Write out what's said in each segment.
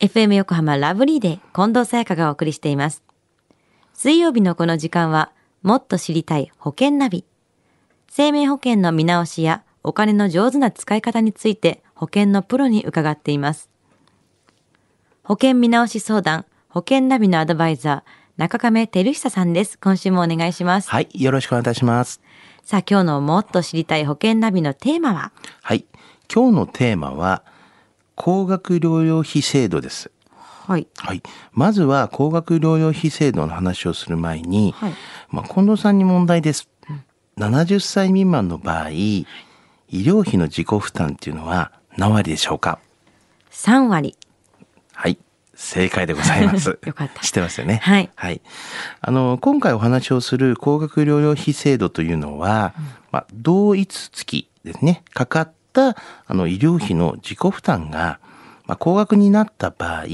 FM 横浜ラブリーで近藤沙耶香がお送りしています。水曜日のこの時間は、もっと知りたい保険ナビ。生命保険の見直しやお金の上手な使い方について保険のプロに伺っています。保険見直し相談、保険ナビのアドバイザー、中亀照久さんです。今週もお願いします。はい、よろしくお願いいたします。さあ、今日のもっと知りたい保険ナビのテーマは？はい、今日のテーマは高額療養費制度です。はい。はい、まずは高額療養費制度の話をする前に、はいまあ、近藤さんに問題です。70歳未満の場合、医療費の自己負担っていうのは何割でしょうか？3割。はい。正解でございます。よかった知ってますよね？はいはい。あの、今回お話をする高額療養費制度というのは、まあ、同一月ですね、かかった、あの、医療費の自己負担が、まあ、高額になった場合、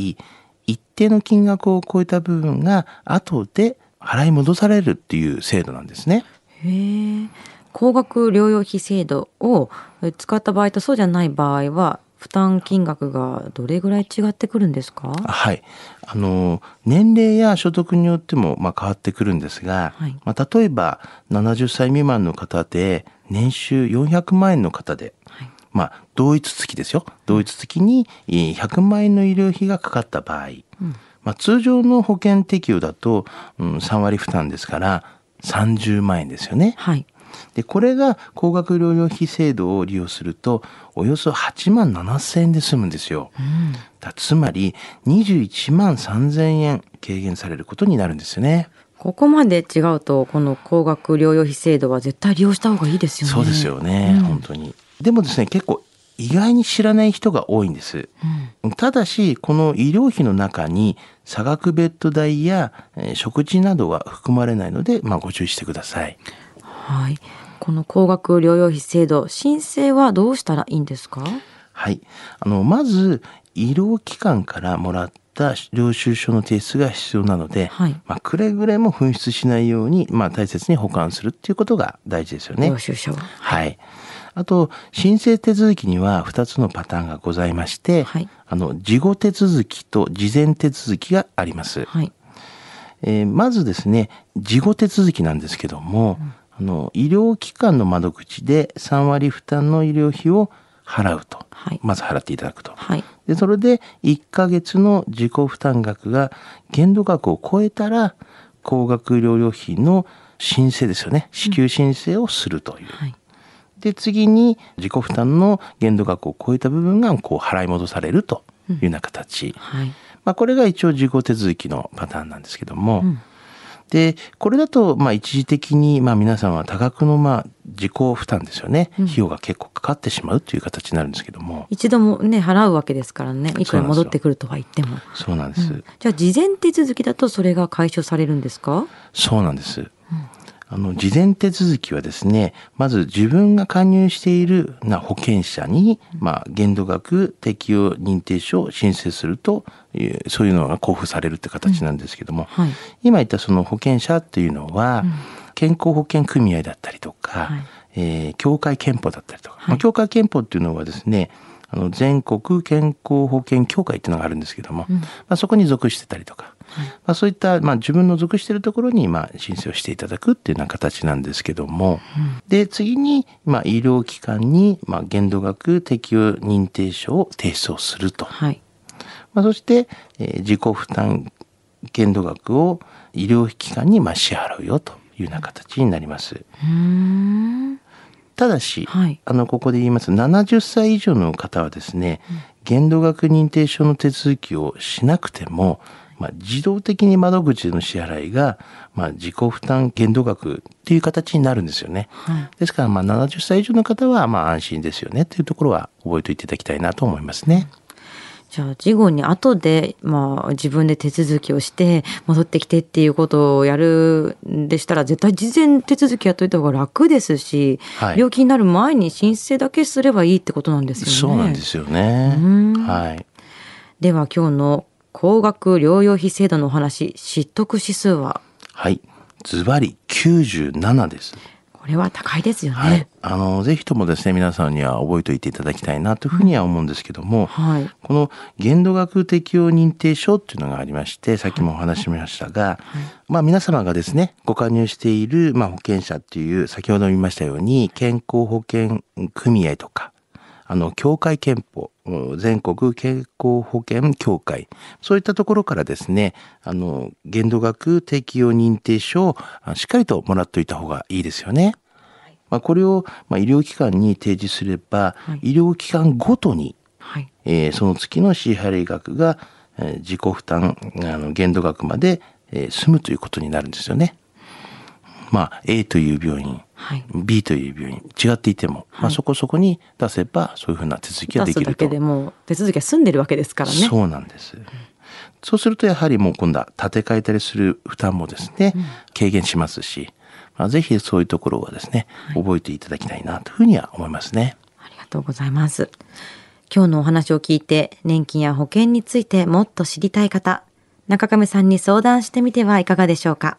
一定の金額を超えた部分が、後で払い戻されるっていう制度なんですね。へえ。高額療養費制度を使った場合とそうじゃない場合は、負担金額がどれぐらい違ってくるんですか？はい。あの、年齢や所得によっても、まあ、変わってくるんですが、はいまあ、例えば、70歳未満の方で、年収400万円の方で、はいまあ、同一月ですよ。同一月にえー100万円の医療費がかかった場合、まあ、通常の保険適用だと、うん、3割負担ですから、30万円ですよね。はい。で、これが高額療養費制度を利用すると、およそ8万7千円で済むんですよ。だつまり、21万3千円軽減されることになるんですよね。ここまで違うと、この高額療養費制度は絶対利用した方がいいですよね。そうですよね、うん本当に。でもですね、結構意外に知らない人が多いんです。ただし、この医療費の中に差額ベッド代や、えー食事などは含まれないので、まあ、ご注意してください。はい。この高額療養費制度、申請はどうしたらいいんですか？はい。あの、まず、医療機関からもらった領収書の提出が必要なので、はいまあ、くれぐれも紛失しないように、まあ、大切に保管するっていうことが大事ですよね領。収書は。はい。あと、申請手続きには2つのパターンがございまして、はいあの、事後手続きと事前手続きがあります。はい。えーまずですね、事後手続きなんですけども、あの、医療機関の窓口で3割負担の医療費を払うと。はいまず払っていただくと。はい。で、それで1ヶ月の自己負担額が限度額を超えたら、高額療養費の申請ですよね。支給申請をするという。はい。で、次に自己負担の限度額を超えた部分がこう払い戻されるというような形。はい。まあ、これが一応自己手続きのパターンなんですけども、んで、これだと、まあ、一時的に、まあ、皆さんは多額の、まあ、自己負担ですよね。費用が結構かかってしまうという形になるんですけども、一度もね、払うわけですからね。いくら戻ってくるとは言っても。そうなんです。じゃあ、事前手続きだとそれが解消されるんですか？そうなんです。あの、事前手続きはですね、まず自分が加入しているな保険者に、まあ、限度額適用認定書を申請するという、そういうのが交付されるって形なんですけども、はい。今言ったその保険者っていうのは、健康保険組合だったりとか、はい。えー協会憲法だったりとか、はい。まあ、協会憲法っていうのはですね、あの全国健康保険協会っていうのがあるんですけども、まあ、そこに属してたりとか、まあ、そういった、まあ、自分の属しているところに、まあ、申請をしていただくっていうような形なんですけども、で次に、まあ、医療機関に、まあ、限度額適用認定書を提出をすると。はい。まあ、そして、えー自己負担限度額を医療機関にまあ支払うよというような形になります。うーん。ただし、はいあのここで言います70歳以上の方はですね、限度額認定書の手続きをしなくても、まあ、自動的に窓口での支払いが、まあ、自己負担限度額っていう形になるんですよね。はい。ですから、まあ、70歳以上の方は、まあ、安心ですよねっていうところは覚えておいていただきたいなと思いますね。じゃあ、事後に後で、まあ、自分で手続きをして、戻ってきてっていうことをやるんでしたら、絶対事前手続きやっといた方が楽ですし、はい病気になる前に申請だけすればいいってことなんですよね。そうなんですよね。うんはい。では、今日の高額療養費制度のお話、知得指数は？はい。ズバリ97です。ここれは高いですよね。はい、あのぜひともですね皆さんには覚えておいていただきたいなというふうには思うんですけども、はい、この限度額適用認定証っていうのがありましてさっきもお話ししましたが、はい、まあ皆様がですねご加入しているまあ保険者っていう先ほど言いましたように健康保険組合とかあの協会憲法全国健康保険協会。そういったところからですねあの限度額適用認定書をしっかりともらっておいた方がいいですよね。まあ、これを、まあ、医療機関に提示すれば、はい、医療機関ごとに、はい、えー、その月の支払額が、えー、自己負担あの限度額まで、えー、済むということになるんですよね。まあ、A という病院、はい、B という病院違っていても、はい、まあ、そこそこに出せばそういうふうな手続きができると。出すだけでも手続きが済んでるわけですからね。そうなんです。そうするとやはりもう今度は建て替えたりする負担もですね、軽減しますし、まあ、ぜひそういうところはですね、覚えていただきたいなというふうには思いますね。ありがとうございます。今日のお話を聞いて年金や保険についてもっと知りたい方、中亀さんに相談してみてはいかがでしょうか？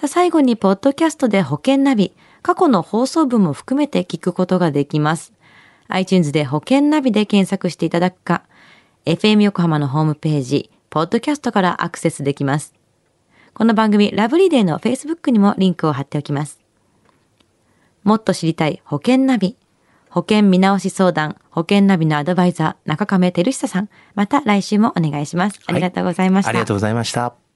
さあ最後に、ポッドキャストで保険ナビ、過去の放送分も含めて聞くことができます。iTunes で保険ナビで検索していただくか、FM 横浜のホームページ、ポッドキャストからアクセスできます。この番組、ラブリーデーの Facebook にもリンクを貼っておきます。もっと知りたい保険ナビ、保険見直し相談、保険ナビのアドバイザー、中亀照久さん、また来週もお願いします。ありがとうございました。はい、ありがとうございました。